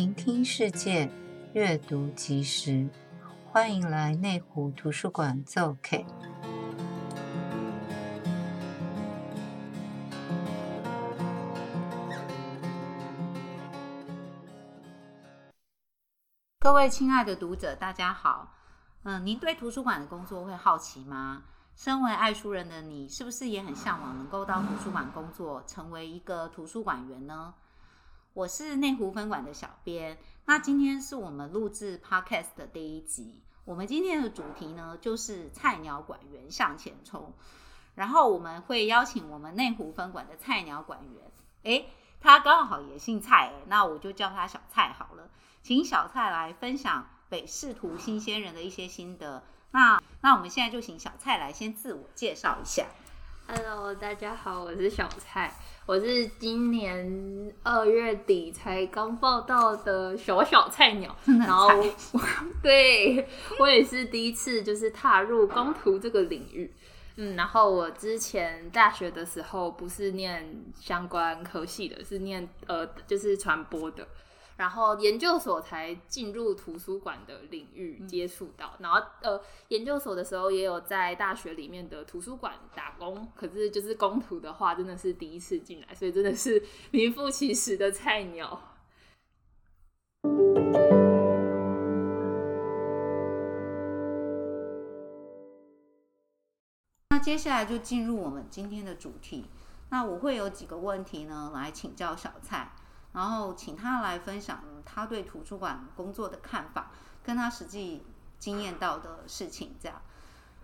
聆听世界，阅读即时，欢迎来内湖图书馆做客。各位亲爱的读者，大家好。嗯，您对图书馆的工作会好奇吗？身为爱书人的你，是不是也很向往能够到图书馆工作，成为一个图书馆员呢？我是内湖分馆的小编，那今天是我们录制 Podcast 的第一集。我们今天的主题呢，就是菜鸟馆员向前冲。然后我们会邀请我们内湖分馆的菜鸟馆员，诶，他刚好也姓蔡，诶，那我就叫他小蔡好了。请小蔡来分享北市图新鲜人的一些心得。那那我们现在就请小蔡来先自我介绍一下。Hello，大家好，我是小蔡。我是今年二月底才刚报到的小小菜鸟，然后 对我也是第一次就是踏入工图这个领域，嗯，然后我之前大学的时候不是念相关科系的，是念呃就是传播的。然后研究所才进入图书馆的领域接触到，嗯、然后呃研究所的时候也有在大学里面的图书馆打工，可是就是工图的话真的是第一次进来，所以真的是名副其实的菜鸟。那接下来就进入我们今天的主题，那我会有几个问题呢来请教小蔡。然后请他来分享他对图书馆工作的看法，跟他实际经验到的事情。这样，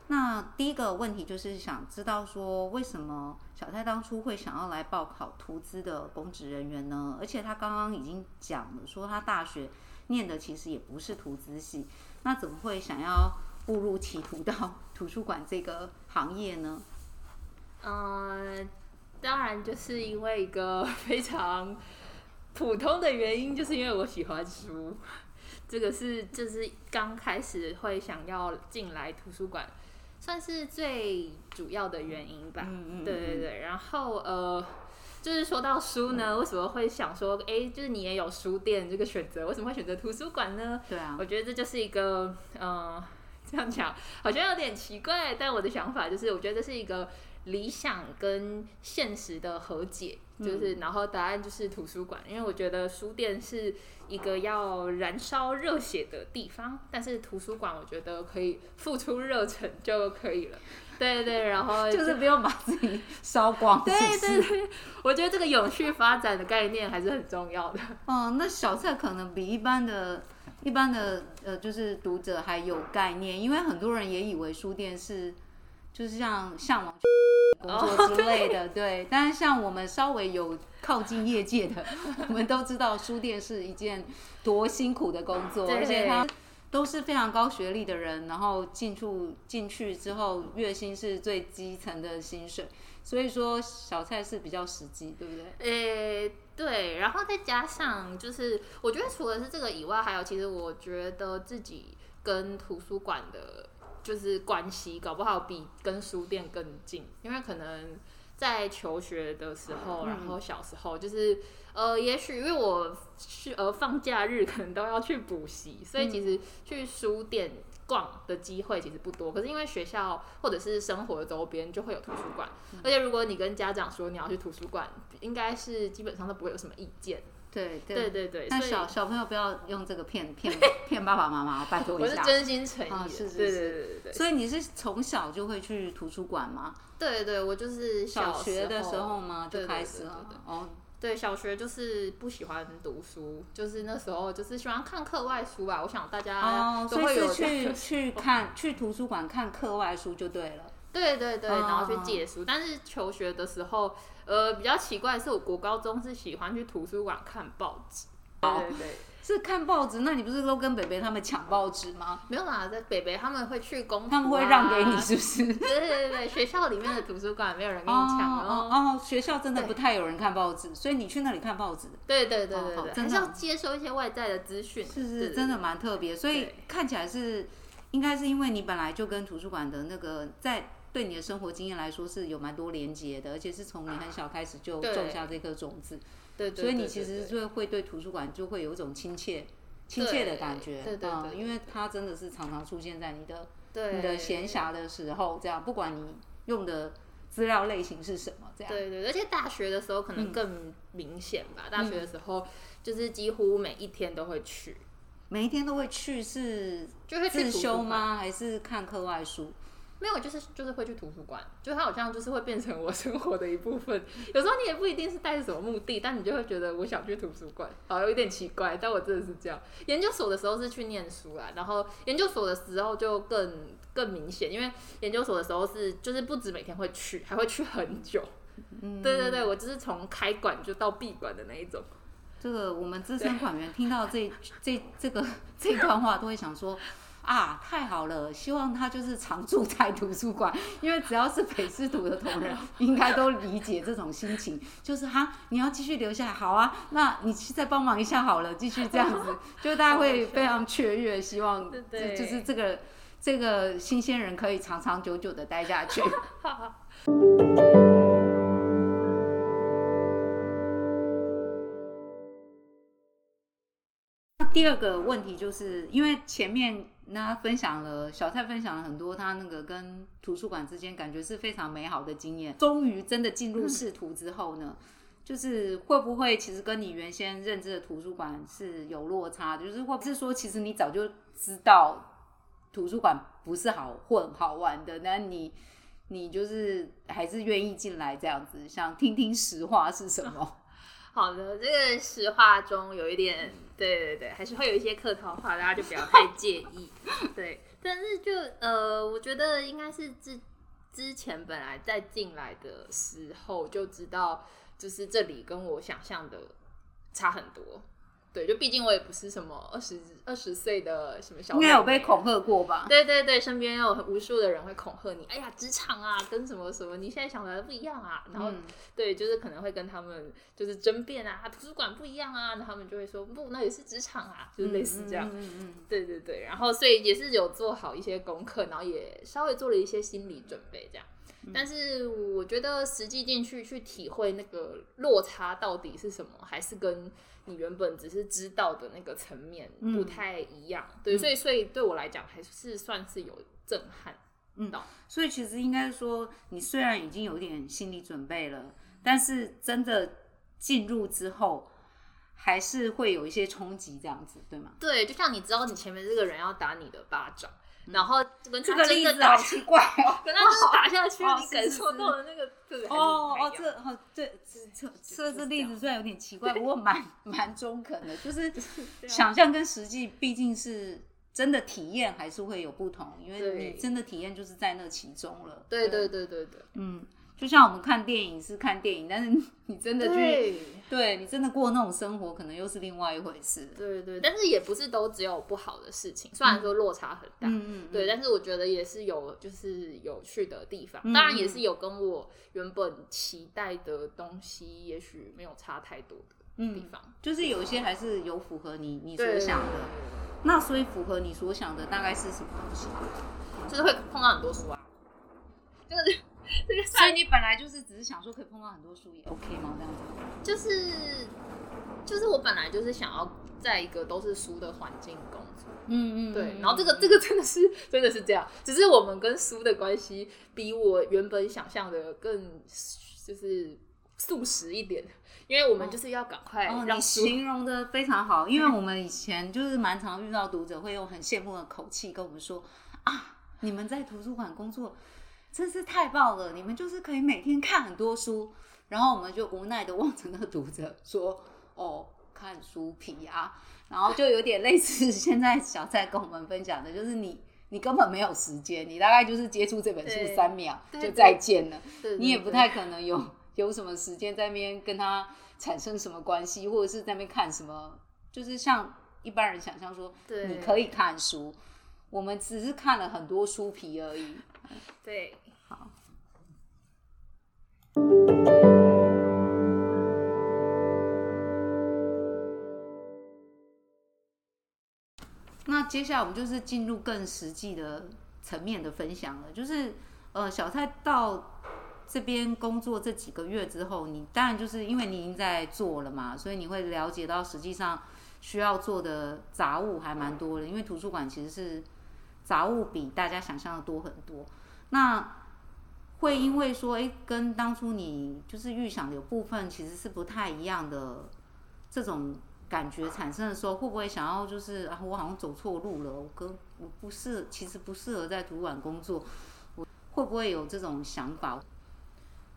那第一个问题就是想知道说，为什么小蔡当初会想要来报考图资的公职人员呢？而且他刚刚已经讲了，说他大学念的其实也不是图资系，那怎么会想要步入歧途到图书馆这个行业呢？嗯、当然就是因为一个非常。普通的原因就是因为我喜欢书，这个是就是刚开始会想要进来图书馆，算是最主要的原因吧。嗯嗯，对对对。然后呃，就是说到书呢，为什么会想说，哎，就是你也有书店这个选择，为什么会选择图书馆呢？对啊，我觉得这就是一个嗯、呃，这样讲好像有点奇怪，但我的想法就是，我觉得这是一个。理想跟现实的和解，就是，然后答案就是图书馆，因为我觉得书店是一个要燃烧热血的地方，但是图书馆我觉得可以付出热忱就可以了。对对，然后 就是不用把自己烧光。对对对，我觉得这个永续发展的概念还是很重要的。哦，那小蔡可能比一般的、一般的呃，就是读者还有概念，因为很多人也以为书店是就是像向往。工作之类的，对。但是像我们稍微有靠近业界的，我们都知道书店是一件多辛苦的工作，而且他都是非常高学历的人，然后进出进去之后，月薪是最基层的薪水。所以说，小菜是比较实际，对不对？诶、欸，对。然后再加上，就是我觉得除了是这个以外，还有其实我觉得自己跟图书馆的。就是关系搞不好比跟书店更近，因为可能在求学的时候，然后小时候就是呃，也许因为我去呃放假日可能都要去补习，所以其实去书店逛的机会其实不多。可是因为学校或者是生活的周边就会有图书馆，而且如果你跟家长说你要去图书馆，应该是基本上都不会有什么意见。对对，对对对，但小小朋友不要用这个骗 骗骗爸爸妈妈，拜托一下。我是真心诚意、哦，是是是，对对对对。所以你是从小就会去图书馆吗？对对，我就是小，小学的时候吗？就开始了。哦，对，小学就是不喜欢读书，就是那时候就是喜欢看课外书吧。我想大家都会有、哦、所以是去去看去图书馆看课外书就对了。对对对，然后去借书，哦、但是求学的时候。呃，比较奇怪的是，我国高中是喜欢去图书馆看报纸。对对对，是看报纸。那你不是都跟北北他们抢报纸吗？没有啦，在北北他们会去公、啊，他们会让给你，是不是？对对对对，学校里面的图书馆没有人跟你抢哦，哦。学校真的不太有人看报纸，所以你去那里看报纸。对对对对对，还是要接收一些外在的资讯。是是，是，真的蛮特别。所以看起来是，应该是因为你本来就跟图书馆的那个在。对你的生活经验来说是有蛮多连接的，而且是从你很小开始就种下这颗种子。对，对，所以你其实就会对图书馆就会有一种亲切、亲切的感觉。对对对，对、嗯，因为它真的是常常出现在你的你的闲暇的时候，这样不管你用的资料类型是什么，这样。对对，而且大学的时候可能更明显吧。嗯、大学的时候就是几乎每一天都会去，每一天都会去是就会自修吗？还是看课外书？没有，就是就是会去图书馆，就它好像就是会变成我生活的一部分。有时候你也不一定是带着什么目的，但你就会觉得我想去图书馆，好有一点奇怪，但我真的是这样。研究所的时候是去念书啊，然后研究所的时候就更更明显，因为研究所的时候是就是不止每天会去，还会去很久。嗯，对对对，我就是从开馆就到闭馆的那一种。这个我们资深馆员听到这这这个这段话都会想说。啊，太好了！希望他就是常住在图书馆，因为只要是北师图的同仁，应该都理解这种心情。就是哈，你要继续留下来，好啊，那你去再帮忙一下好了，继续这样子，就大家会非常雀跃，希望就就是这个这个新鲜人可以长长久久的待下去。第二个问题就是因为前面那分享了小蔡分享了很多他那个跟图书馆之间感觉是非常美好的经验，终于真的进入仕途之后呢，就是会不会其实跟你原先认知的图书馆是有落差，就是会不是说其实你早就知道图书馆不是好混好玩的，那你你就是还是愿意进来这样子，想听听实话是什么？好的，这个实话中有一点，对对对，还是会有一些客套话，大家就不要太介意。对，但是就呃，我觉得应该是之之前本来在进来的时候就知道，就是这里跟我想象的差很多。对，就毕竟我也不是什么二十二十岁的什么小，应该有被恐吓过吧？对对对，身边有无数的人会恐吓你。哎呀，职场啊，跟什么什么，你现在想的不一样啊。然后，嗯、对，就是可能会跟他们就是争辩啊，图书馆不一样啊，他们就会说不，那也是职场啊，就是类似这样。嗯，嗯对对对，然后所以也是有做好一些功课，然后也稍微做了一些心理准备这样。但是我觉得实际进去去体会那个落差到底是什么，还是跟你原本只是知道的那个层面不太一样。嗯、对，所以所以对我来讲还是算是有震撼。嗯，所以其实应该说，你虽然已经有点心理准备了，但是真的进入之后，还是会有一些冲击，这样子，对吗？对，就像你知道你前面这个人要打你的巴掌。然后跟他真的打奇怪哦，跟他就是打下去，你感受到的那个对哦哦，这哦这这这这例子虽然有点奇怪，不过蛮蛮中肯的，就是 想象跟实际毕竟是真的体验还是会有不同，因为你真的体验就是在那其中了。对对。对对对，嗯。就像我们看电影是看电影，但是 你真的去，对，对你真的过那种生活，可能又是另外一回事。对对，但是也不是都只有不好的事情，虽然说落差很大，嗯嗯，对，但是我觉得也是有就是有趣的地方，当然也是有跟我原本期待的东西，也许没有差太多的地方，就是有一些还是有符合你你所想的。那所以符合你所想的大概是什么东西？就是会碰到很多书啊，就是。所以你本来就是只是想说可以碰到很多书也 OK 吗？这样子？就是就是我本来就是想要在一个都是书的环境工作，嗯嗯，对。然后这个这个真的是真的是这样，只是我们跟书的关系比我原本想象的更就是速食一点，因为我们就是要赶快让书。你形容的非常好，因为我们以前就是蛮常遇到读者会用很羡慕的口气跟我们说啊，你们在图书馆工作。真是太棒了！你们就是可以每天看很多书，然后我们就无奈的望着那个读者说：“哦，看书皮啊。”然后就有点类似现在小蔡跟我们分享的，就是你你根本没有时间，你大概就是接触这本书三秒就再见了，你也不太可能有有什么时间在那边跟他产生什么关系，或者是在那边看什么，就是像一般人想象说你可以看书，我们只是看了很多书皮而已，对。那接下来我们就是进入更实际的层面的分享了。就是呃，小蔡到这边工作这几个月之后，你当然就是因为你已经在做了嘛，所以你会了解到实际上需要做的杂物还蛮多的。因为图书馆其实是杂物比大家想象的多很多。那会因为说，哎，跟当初你就是预想的有部分其实是不太一样的这种感觉产生的时候，会不会想要就是啊，我好像走错路了，我跟我不适，其实不适合在图书馆工作，我会不会有这种想法？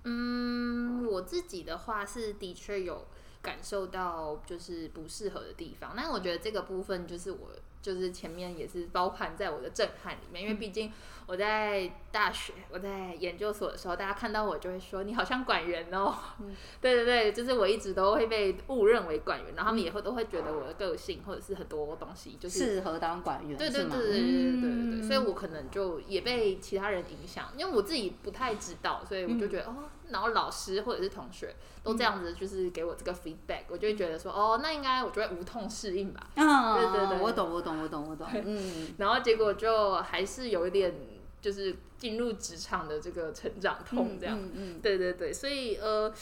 嗯，我自己的话是的确有感受到就是不适合的地方，但我觉得这个部分就是我就是前面也是包含在我的震撼里面，因为毕竟。我在大学，我在研究所的时候，大家看到我就会说你好像管员哦。嗯、对对对，就是我一直都会被误认为管员，然后他们也会都会觉得我的个性或者是很多东西就是适合当管员。对对对对对对对对，对，所以我可能就也被其他人影响，因为我自己不太知道，所以我就觉得、嗯、哦，然后老师或者是同学都这样子，就是给我这个 feedback，我就会觉得说哦，那应该我就会无痛适应吧。嗯，对对对，我懂我懂我懂我懂。嗯，然后结果就还是有一点。就是进入职场的这个成长痛，这样，嗯嗯。嗯、对对对，所以呃，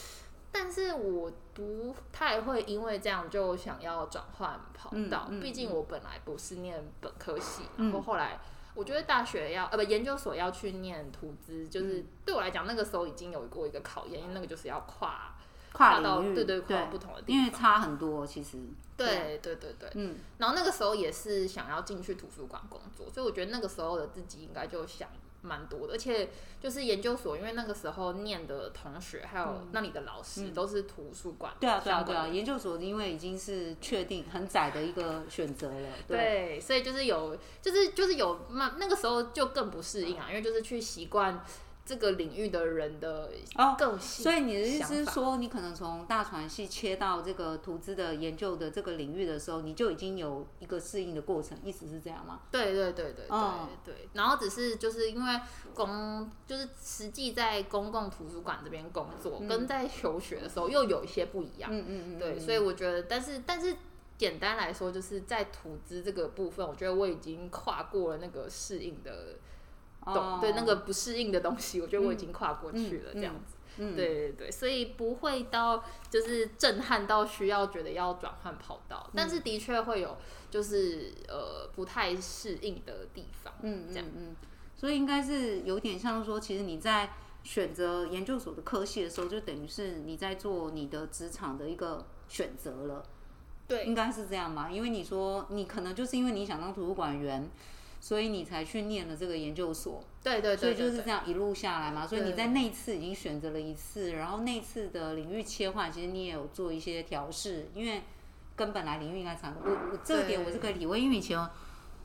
但是我不太会因为这样就想要转换跑道，毕、竟我本来不是念本科系，嗯、然后后来我觉得大学要呃不研究所要去念图资，就是对我来讲那个时候已经有过一个考验，因为那个就是要跨跨到对对跨不同的地方，因为差很多其实。对对对对，嗯，然后那个时候也是想要进去图书馆工作，所以我觉得那个时候的自己应该就想蛮多的，而且就是研究所，因为那个时候念的同学还有那里的老师都是图书馆、嗯嗯，对啊对啊对啊，研究所因为已经是确定很窄的一个选择了，对，对，所以就是有就是就是有那那个时候就更不适应啊，因为就是去习惯。这个领域的人的个性，所以你的意思是说，你可能从大船系切到这个图资的研究的这个领域的时候，你就已经有一个适应的过程，意思是这样吗？对对对对对、哦、对。然后只是就是因为公，就是实际在公共图书馆这边工作，嗯、跟在求学的时候又有一些不一样。嗯嗯嗯。对，所以我觉得，但是但是简单来说，就是在图资这个部分，我觉得我已经跨过了那个适应的。懂，对那个不适应的东西，我觉得我已经跨过去了，这样子。嗯，对对对，所以不会到就是震撼到需要觉得要转换跑道，但是的确会有就是呃不太适应的地方。嗯，这样，嗯，所以应该是有点像说，其实你在选择研究所的科系的时候，就等于是你在做你的职场的一个选择了。对，应该是这样吧？因为你说你可能就是因为你想当图书馆员。所以你才去念了这个研究所，对对对，所以就是这样一路下来嘛。所以你在那次已经选择了一次，然后那次的领域切换，其实你也有做一些调试，因为跟本来领域应该差不多。我我这个点我是可以体会，因为以前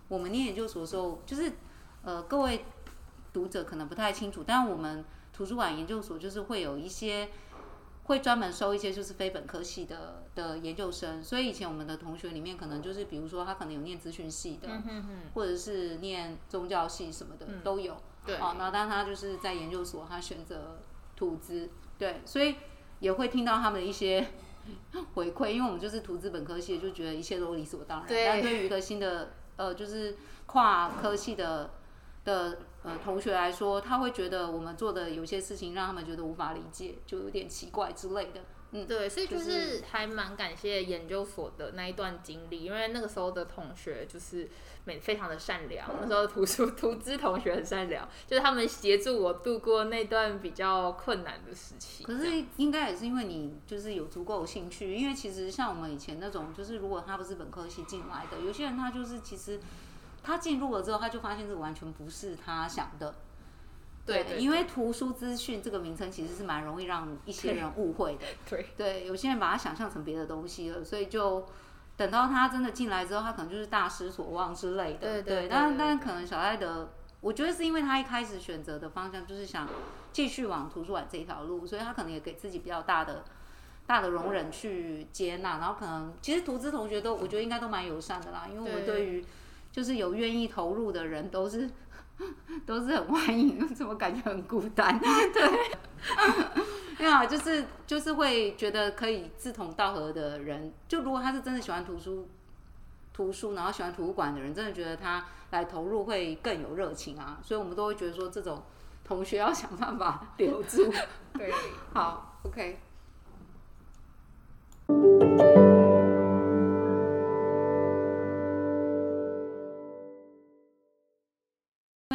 我们念研究所的时候，就是呃各位读者可能不太清楚，但我们图书馆研究所就是会有一些。会专门收一些就是非本科系的的研究生，所以以前我们的同学里面可能就是，比如说他可能有念资讯系的，或者是念宗教系什么的都有。对，哦，那当他就是在研究所，他选择土资，对，所以也会听到他们的一些回馈，因为我们就是土资本科系，就觉得一切都理所当然。对，但对于一个新的呃，就是跨科系的。的呃同学来说，他会觉得我们做的有些事情让他们觉得无法理解，就有点奇怪之类的。嗯，对，所以就是还蛮感谢研究所的那一段经历，因为那个时候的同学就是每非常的善良，那时候图书 图资同学很善良，就是他们协助我度过那段比较困难的时期。可是应该也是因为你就是有足够的兴趣，因为其实像我们以前那种，就是如果他不是本科系进来的，有些人他就是其实。他进入了之后，他就发现这个完全不是他想的。对，对，对，对，因为图书资讯这个名称其实是蛮容易让一些人误会的。对，对，有些人把它想象成别的东西了，所以就等到他真的进来之后，他可能就是大失所望之类的。对，对，对，但但可能小艾德，我觉得是因为他一开始选择的方向就是想继续往图书馆这一条路，所以他可能也给自己比较大的大的容忍去接纳，然后可能其实图资同学都我觉得应该都蛮友善的啦，因为我们对于。就是有愿意投入的人，都是都是很欢迎。怎么感觉很孤单？对，没有，就是就是会觉得可以志同道合的人。就如果他是真的喜欢图书、图书，然后喜欢图书馆的人，真的觉得他来投入会更有热情啊。所以我们都会觉得说，这种同学要想办法留住。对，好，OK。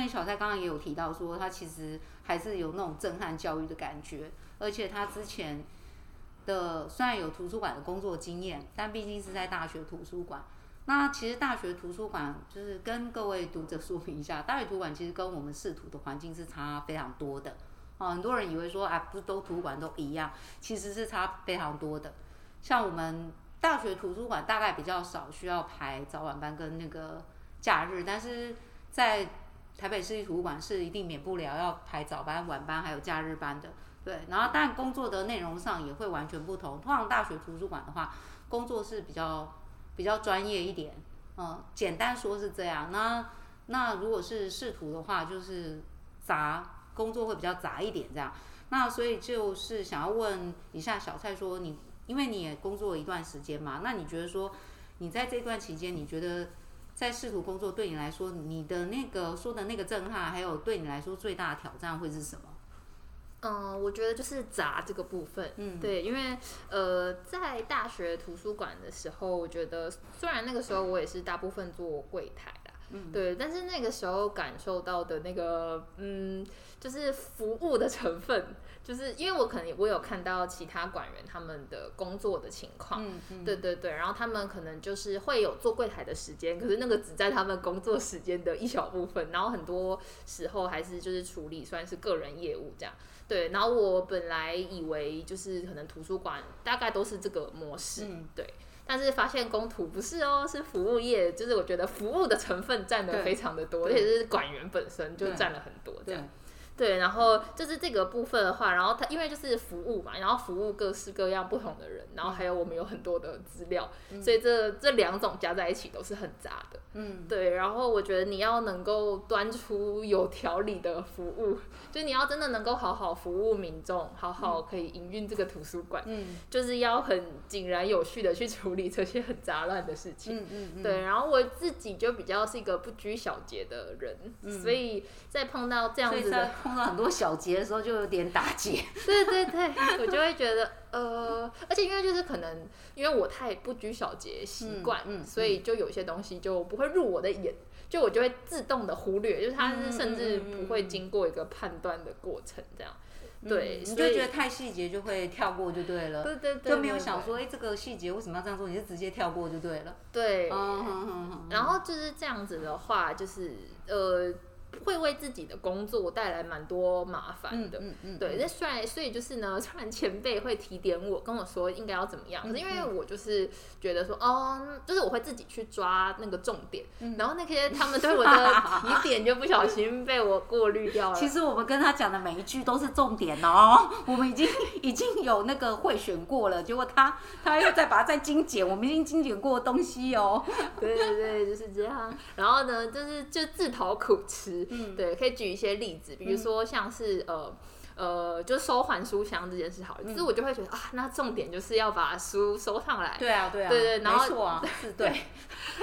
小蔡刚刚也有提到说，他其实还是有那种震撼教育的感觉，而且他之前的虽然有图书馆的工作经验，但毕竟是在大学图书馆。那其实大学图书馆就是跟各位读者说明一下，大学图书馆其实跟我们视图的环境是差非常多的。哦，很多人以为说，啊，不都图书馆都一样，其实是差非常多的。像我们大学图书馆大概比较少需要排早晚班跟那个假日，但是在台北市立图书馆是一定免不了要排早班、晚班还有假日班的。对，然后但工作的内容上也会完全不同。通常大学图书馆的话，工作是比较。比较专业一点，嗯，简单说是这样。那那如果是仕图的话，就是杂工作会比较杂一点这样。那所以就是想要问一下小蔡说，你因为你也工作一段时间嘛，那你觉得说你在这段期间，你觉得在视图工作对你来说，你的那个说的那个震撼，还有对你来说最大的挑战会是什么？嗯，我觉得就是杂这个部分，嗯，对，因为呃，在大学图书馆的时候，我觉得虽然那个时候我也是大部分做柜台啦，嗯，对，但是那个时候感受到的那个，嗯，就是服务的成分，就是因为我可能我有看到其他馆员他们的工作的情况，嗯嗯，对对对，然后他们可能就是会有做柜台的时间，可是那个只在他们工作时间的一小部分，然后很多时候还是就是处理算是个人业务这样。对，然后我本来以为就是可能图书馆大概都是这个模式，嗯、对，但是发现工图不是哦，是服务业，就是我觉得服务的成分占的非常的多，而且是管员本身就占了很多这样。对，然后就是这个部分的话，然后它因为就是服务嘛，然后服务各式各样不同的人，然后还有我们有很多的资料，嗯、所以这这两种加在一起都是很杂的。嗯，对。然后我觉得你要能够端出有条理的服务，就你要真的能够好好服务民众，好好可以营运这个图书馆，嗯，就是要很井然有序的去处理这些很杂乱的事情。嗯嗯，嗯对，然后我自己就比较是一个不拘小节的人，嗯、所以在碰到这样子的。碰到很多小节的时候就有点打结，对对对，我就会觉得呃，而且因为就是可能因为我太不拘小节习惯，嗯，嗯，所以就有些东西就不会入我的眼，就我就会自动的忽略，就是它是甚至不会经过一个判断的过程，这样，嗯、对，你就觉得太细节就会跳过就对了，对对对，就没有想说哎、欸、这个细节为什么要这样做，你就直接跳过就对了，对，嗯，然后就是这样子的话，就是呃。会为自己的工作带来蛮多麻烦的，嗯嗯嗯、对。那虽然，所以就是呢，虽然前辈会提点我，跟我说应该要怎么样，可是因为我就是觉得说，哦，就是我会自己去抓那个重点，嗯、然后那些他们对我的 提点就不小心被我过滤掉了。其实我们跟他讲的每一句都是重点哦，我们已经已经有那个会选过了，结果他他又再把它再精简，我们已经精简过的东西哦。对对对，就是这样。然后呢，就是就自讨苦吃。嗯，对，可以举一些例子，比如说像是、嗯、呃呃，就收还书箱这件事好了，其实、嗯、我就会觉得啊，那重点就是要把书收上来。对啊，对啊，对对，然后对，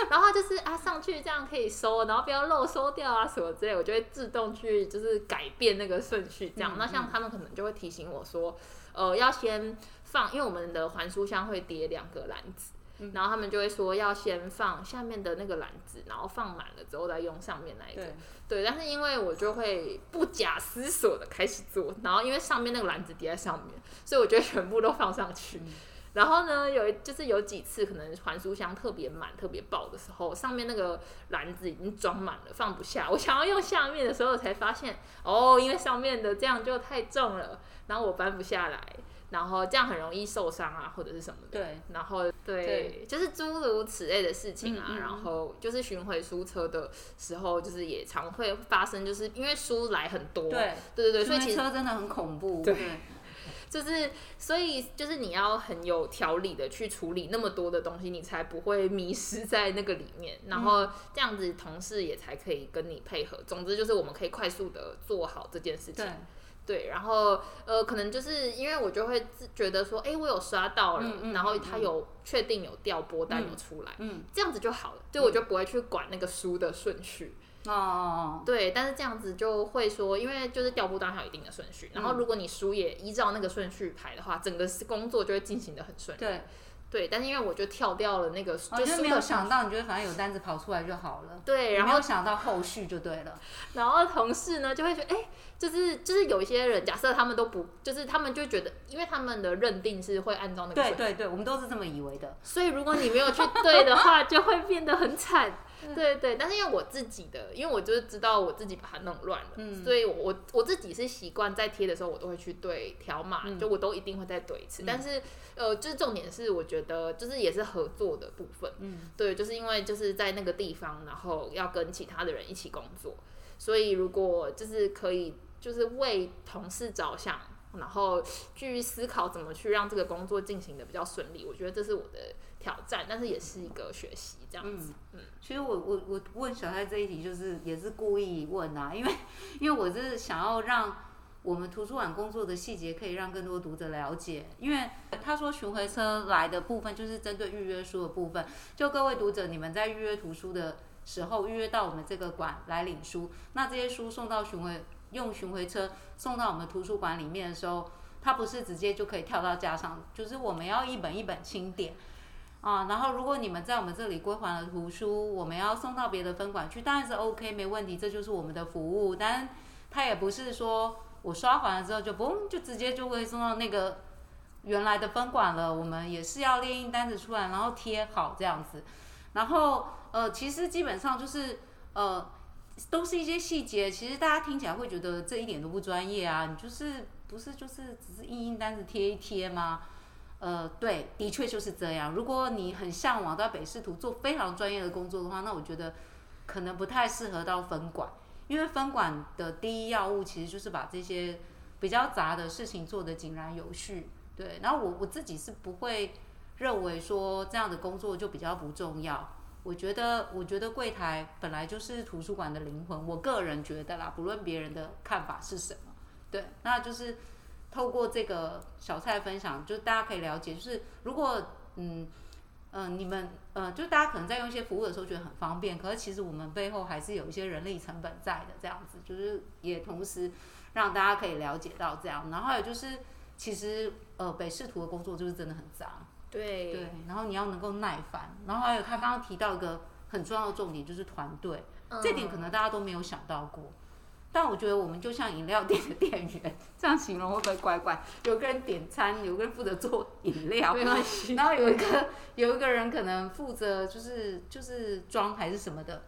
然后就是啊，上去这样可以收，然后不要漏收掉啊什么之类，我就会自动去就是改变那个顺序，这样。嗯、那像他们可能就会提醒我说，呃，要先放，因为我们的还书箱会叠两个篮子。然后他们就会说要先放下面的那个篮子，然后放满了之后再用上面那一个。对，对，但是因为我就会不假思索的开始做，然后因为上面那个篮子叠在上面，所以我就全部都放上去。嗯、然后呢，有就是有几次可能还书箱特别满、特别爆的时候，上面那个篮子已经装满了，放不下。我想要用下面的时候才发现，哦，因为上面的这样就太重了，然后我搬不下来。然后这样很容易受伤啊，或者是什么的。对，然后对，对就是诸如此类的事情啊。嗯嗯、然后就是巡回书车的时候，就是也常会发生，就是因为书来很多。对，对对对，所以其实车真的很恐怖。对，对就是所以就是你要很有条理的去处理那么多的东西，你才不会迷失在那个里面。然后这样子同事也才可以跟你配合。总之就是我们可以快速的做好这件事情。对。然后呃，可能就是因为我就会觉得说，哎，我有刷到了，嗯嗯、然后他有确定有调拨单有出来，嗯，嗯这样子就好了，就我就不会去管那个书的顺序，哦，对，但是这样子就会说，因为就是调簿当然有一定的顺序，然后如果你书也依照那个顺序排的话，整个工作就会进行的很顺利。对。对，但是因为我就跳掉了那个，哦、就没有想到，你觉得反正有单子跑出来就好了。对，然后没有想到后续就对了。然后同事呢就会觉得，哎，就是就是有一些人，假设他们都不，就是他们就觉得，因为他们的认定是会按照那个。对对对，我们都是这么以为的。所以如果你没有去对的话，就会变得很惨。对对，但是因为我自己的，因为我就是知道我自己把它弄乱了，嗯、所以我我自己是习惯在贴的时候，我都会去对条码，嗯、就我都一定会再对一次。嗯、但是呃，就是重点是，我觉得就是也是合作的部分，嗯，对，就是因为就是在那个地方，然后要跟其他的人一起工作，所以如果就是可以，就是为同事着想。然后去思考怎么去让这个工作进行的比较顺利，我觉得这是我的挑战，但是也是一个学习这样子。嗯，嗯其实我我我问小蔡这一题，就是也是故意问啊，因为因为我是想要让我们图书馆工作的细节可以让更多读者了解，因为他说巡回车来的部分就是针对预约书的部分，就各位读者你们在预约图书的时候预约到我们这个馆来领书，那这些书送到巡回。用巡回车送到我们图书馆里面的时候，它不是直接就可以跳到架上，就是我们要一本一本清点啊。然后如果你们在我们这里归还了图书，我们要送到别的分馆去，当然是 OK 没问题，这就是我们的服务。但它也不是说我刷还了之后就嘣就直接就会送到那个原来的分馆了，我们也是要列印单子出来，然后贴好这样子。然后呃，其实基本上就是呃。都是一些细节，其实大家听起来会觉得这一点都不专业啊！你就是不是就是只是印印单子贴一贴吗？呃，对，的确就是这样。如果你很向往在北市图做非常专业的工作的话，那我觉得可能不太适合到分馆，因为分馆的第一要务其实就是把这些比较杂的事情做得井然有序。对，然后我我自己是不会认为说这样的工作就比较不重要。我觉得，我觉得柜台本来就是图书馆的灵魂。我个人觉得啦，不论别人的看法是什么，对，那就是透过这个小蔡分享，就大家可以了解，就是如果嗯嗯、你们呃，就大家可能在用一些服务的时候觉得很方便，可是其实我们背后还是有一些人力成本在的，这样子，就是也同时让大家可以了解到这样。然后还有就是，其实呃北市图的工作就是真的很脏。对对，然后你要能够耐烦，然后还有他刚刚提到一个很重要的重点，就是团队，嗯、这点可能大家都没有想到过。但我觉得我们就像饮料店的店员，这样形容会不会怪怪？有个人点餐，有个人负责做饮料，没关系。然后有一个有一个人可能负责就是就是装还是什么的。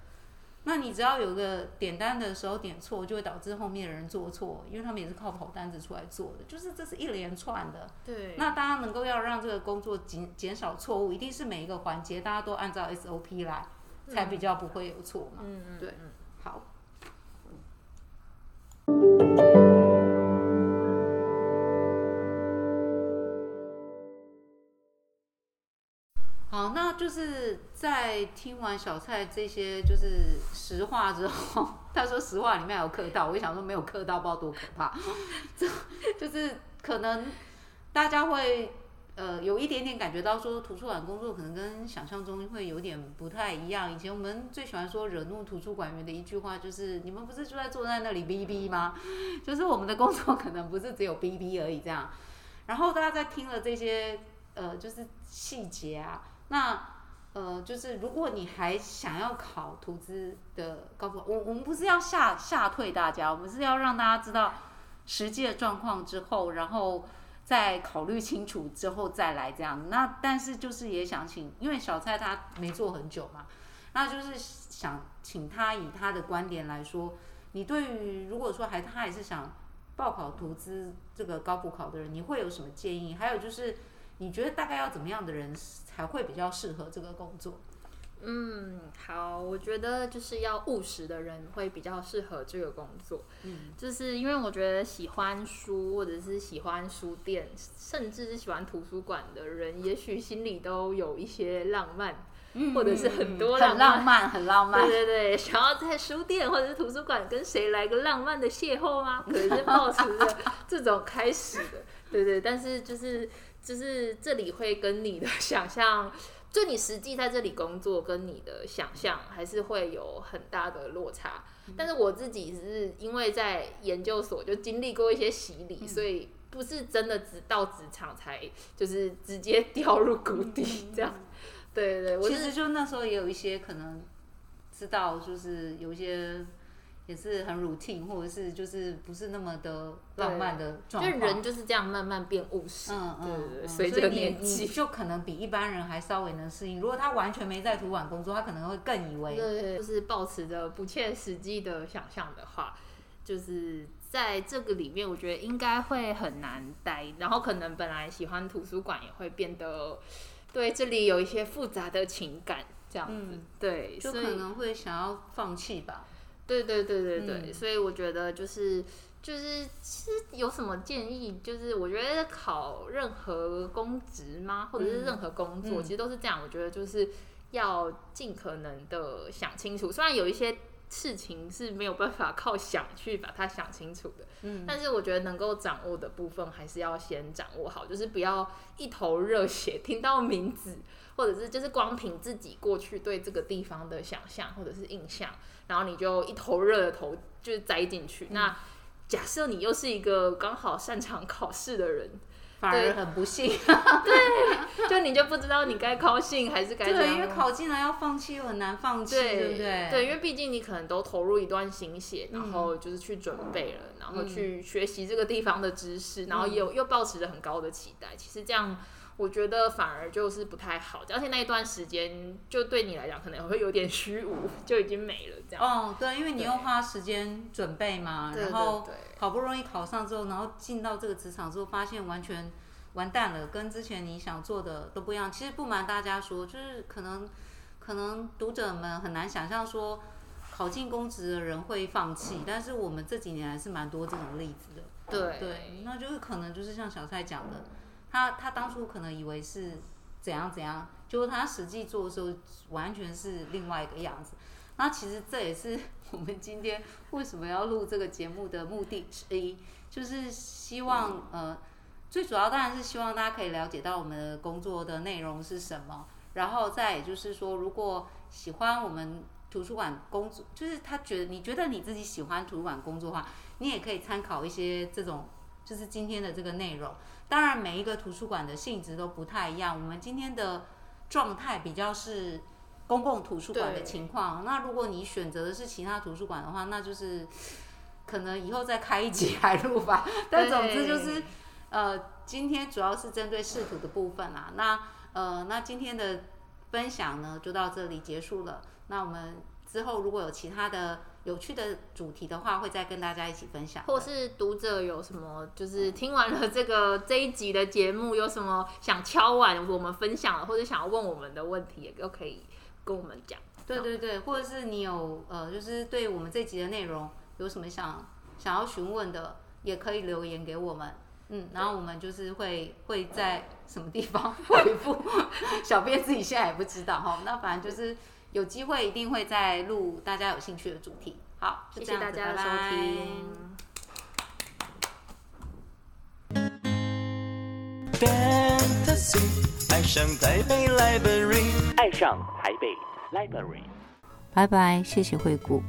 那你只要有个点单的时候点错，就会导致后面的人做错，因为他们也是靠跑单子出来做的，就是这是一连串的。对。那大家能够要让这个工作减减少错误，一定是每一个环节大家都按照 SOP 来，才比较不会有错嘛。嗯嗯。对。好。好，那就是在听完小蔡这些就是实话之后，他说实话里面有客套，我就想说没有客套，不知道多可怕。这就是可能大家会呃有一点点感觉到说，图书馆工作可能跟想象中会有点不太一样。以前我们最喜欢说惹怒图书馆员的一句话就是：你们不是就在坐在那里哔哔吗？就是我们的工作可能不是只有哔哔而已这样。然后大家在听了这些呃就是细节啊。那呃，就是如果你还想要考图资的高普，我我们不是要吓吓退大家，我们是要让大家知道实际的状况之后，然后再考虑清楚之后再来这样。那但是就是也想请，因为小蔡他没做很久嘛，那就是想请他以他的观点来说，你对于如果说还他还是想报考图资这个高普考的人，你会有什么建议？还有就是。你觉得大概要怎么样的人才会比较适合这个工作？嗯，好，我觉得就是要务实的人会比较适合这个工作。嗯，就是因为我觉得喜欢书或者是喜欢书店，甚至是喜欢图书馆的人，也许心里都有一些浪漫，嗯、或者是很多浪漫，很浪漫，很浪漫。对对对，想要在书店或者是图书馆跟谁来个浪漫的邂逅吗？可能是抱持着这种开始的。对对，但是就是。就是这里会跟你的想象就你实际在这里工作跟你的想象还是会有很大的落差。嗯、但是我自己是因为在研究所就经历过一些洗礼，嗯、所以不是真的只到职场才就是直接掉入谷底这样。嗯、对对对，其实就那时候也有一些可能知道，就是有一些。也是很 routine，或者是就是不是那么的浪漫的状况，就人就是这样慢慢变务实，嗯嗯，随着年纪就可能比一般人还稍微能适应。如果他完全没在图书馆工作，他可能会更以为，就是抱持着不切实际的想象的话，就是在这个里面，我觉得应该会很难待。然后可能本来喜欢图书馆，也会变得对这里有一些复杂的情感，这样子，嗯、对，就可能会想要放弃吧。对对对对对，嗯、所以我觉得就是就是其实有什么建议，就是我觉得考任何公职吗，或者是任何工作，嗯、其实都是这样。我觉得就是要尽可能的想清楚，虽然有一些事情是没有办法靠想去把它想清楚的，嗯，但是我觉得能够掌握的部分还是要先掌握好，就是不要一头热血，听到名字。或者是就是光凭自己过去对这个地方的想象或者是印象，然后你就一头热的头就是栽进去。嗯、那假设你又是一个刚好擅长考试的人，反而很不幸。对，就你就不知道你该高兴还是该对，因为考进来要放弃又很难放弃，对，对不对？对，因为毕竟你可能都投入一段心血，然后就是去准备了，嗯、然后去学习这个地方的知识，嗯、然后又又抱持着很高的期待。其实这样。我觉得反而就是不太好，而且那一段时间就对你来讲可能会有点虚无，就已经没了这样。哦，对，因为你又花时间准备嘛，然后好不容易考上之后，然后进到这个职场之后，发现完全完蛋了，跟之前你想做的都不一样。其实不瞒大家说，就是可能可能读者们很难想象说考进公职的人会放弃，但是我们这几年还是蛮多这种例子的。对对，那就是可能就是像小蔡讲的。他他当初可能以为是怎样怎样，结果他实际做的时候完全是另外一个样子。那其实这也是我们今天为什么要录这个节目的目的之一，就是希望呃，最主要当然是希望大家可以了解到我们的工作的内容是什么，然后再也就是说，如果喜欢我们图书馆工作，就是他觉得你觉得你自己喜欢图书馆工作的话，你也可以参考一些这种，就是今天的这个内容。当然，每一个图书馆的性质都不太一样。我们今天的状态比较是公共图书馆的情况。那如果你选择的是其他图书馆的话，那就是可能以后再开一集来录吧。但总之就是，呃，今天主要是针对视图的部分啦。那呃，那今天的分享呢，就到这里结束了。那我们之后如果有其他的。有趣的主题的话，会再跟大家一起分享。或是读者有什么，就是听完了这个这一集的节目，有什么想敲碗我们分享的，或者想要问我们的问题，也都可以跟我们讲。对对对，或者是你有呃，就是对我们这集的内容有什么想想要询问的，也可以留言给我们。嗯，然后我们就是会会在什么地方回复，小编自己现在也不知道哈。那反正就是。有机会一定会再录大家有兴趣的主题。好，就这样，谢谢大家的收听。Fantasy，爱上台北 Library，爱上台北 Library。拜拜，谢谢惠顾。